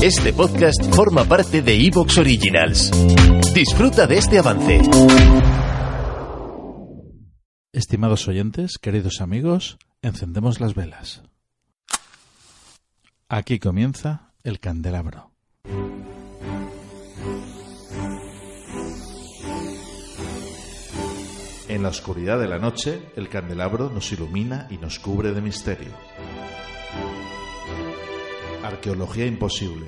Este podcast forma parte de Evox Originals. Disfruta de este avance. Estimados oyentes, queridos amigos, encendemos las velas. Aquí comienza el candelabro. En la oscuridad de la noche, el candelabro nos ilumina y nos cubre de misterio. Arqueología imposible,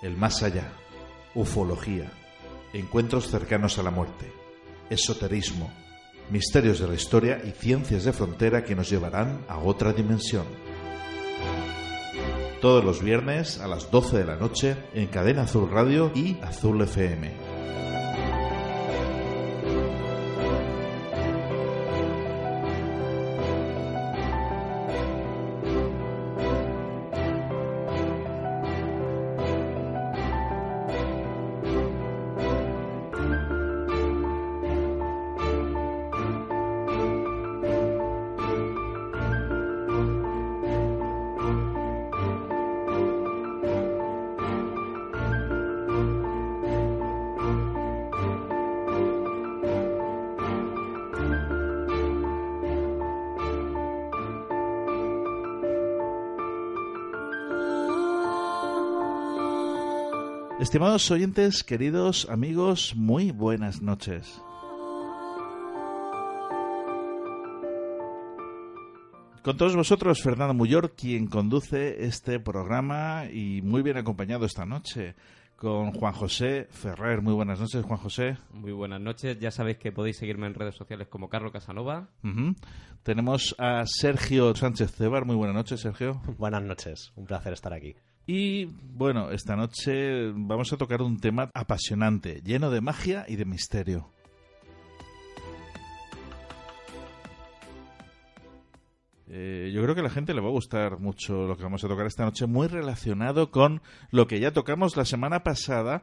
el más allá, ufología, encuentros cercanos a la muerte, esoterismo, misterios de la historia y ciencias de frontera que nos llevarán a otra dimensión. Todos los viernes a las 12 de la noche en Cadena Azul Radio y Azul FM. Estimados oyentes, queridos amigos, muy buenas noches. Con todos vosotros, Fernando Muyor, quien conduce este programa y muy bien acompañado esta noche con Juan José Ferrer. Muy buenas noches, Juan José. Muy buenas noches. Ya sabéis que podéis seguirme en redes sociales como Carlos Casanova. Tenemos a Sergio Sánchez Cebar. Muy buenas noches, Sergio. Buenas noches, un placer estar aquí. Y bueno, esta noche vamos a tocar un tema apasionante, lleno de magia y de misterio. Eh, yo creo que a la gente le va a gustar mucho lo que vamos a tocar esta noche, muy relacionado con lo que ya tocamos la semana pasada,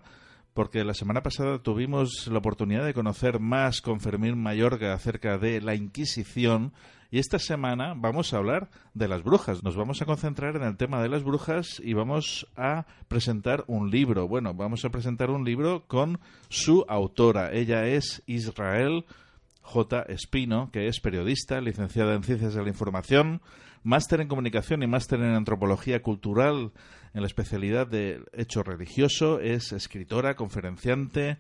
porque la semana pasada tuvimos la oportunidad de conocer más con Fermín Mayorga acerca de la Inquisición y esta semana vamos a hablar de las brujas. Nos vamos a concentrar en el tema de las brujas y vamos a presentar un libro. Bueno, vamos a presentar un libro con su autora. Ella es Israel J. Espino, que es periodista, licenciada en Ciencias de la Información, máster en Comunicación y máster en Antropología Cultural en la especialidad de Hecho Religioso, es escritora, conferenciante,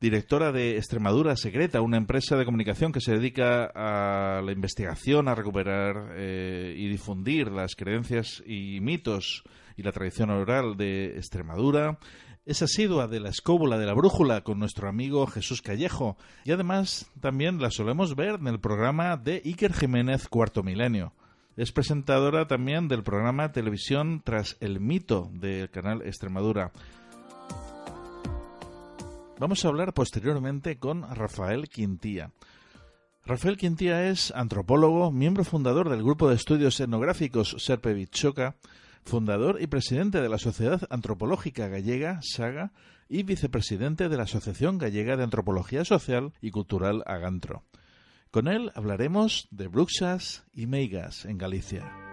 directora de Extremadura Secreta, una empresa de comunicación que se dedica a la investigación, a recuperar eh, y difundir las creencias y mitos y la tradición oral de Extremadura. Es asidua de la escóbula de la brújula con nuestro amigo Jesús Callejo y además también la solemos ver en el programa de Iker Jiménez Cuarto Milenio. Es presentadora también del programa Televisión Tras el Mito del canal Extremadura. Vamos a hablar posteriormente con Rafael Quintía. Rafael Quintía es antropólogo, miembro fundador del grupo de estudios etnográficos Serpe Bichoca, fundador y presidente de la Sociedad Antropológica Gallega, SAGA, y vicepresidente de la Asociación Gallega de Antropología Social y Cultural Agantro. Con él hablaremos de bruxas y meigas en Galicia.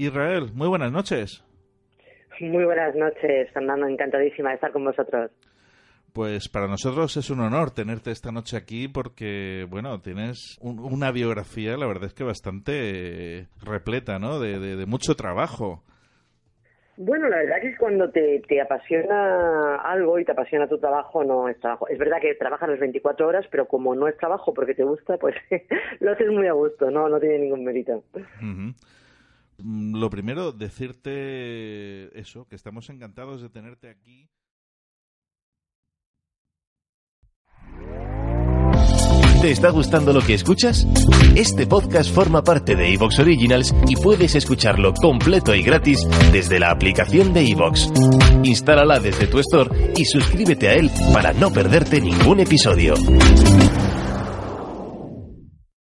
Israel, muy buenas noches. Muy buenas noches, Fernando. Encantadísima de estar con vosotros. Pues para nosotros es un honor tenerte esta noche aquí porque, bueno, tienes una biografía, la verdad es que bastante repleta, ¿no? De, mucho trabajo. Bueno, la verdad es que cuando te, te, apasiona algo y te apasiona tu trabajo, no es trabajo. Es verdad que trabajas las 24 horas, pero como no es trabajo porque te gusta, pues lo haces muy a gusto, no, no tiene ningún mérito. Mm, lo primero, decirte eso, que estamos encantados de tenerte aquí. ¿Te está gustando lo que escuchas? Este podcast forma parte de Evox Originals y puedes escucharlo completo y gratis desde la aplicación de Evox. Instálala desde tu store y suscríbete a él para no perderte ningún episodio.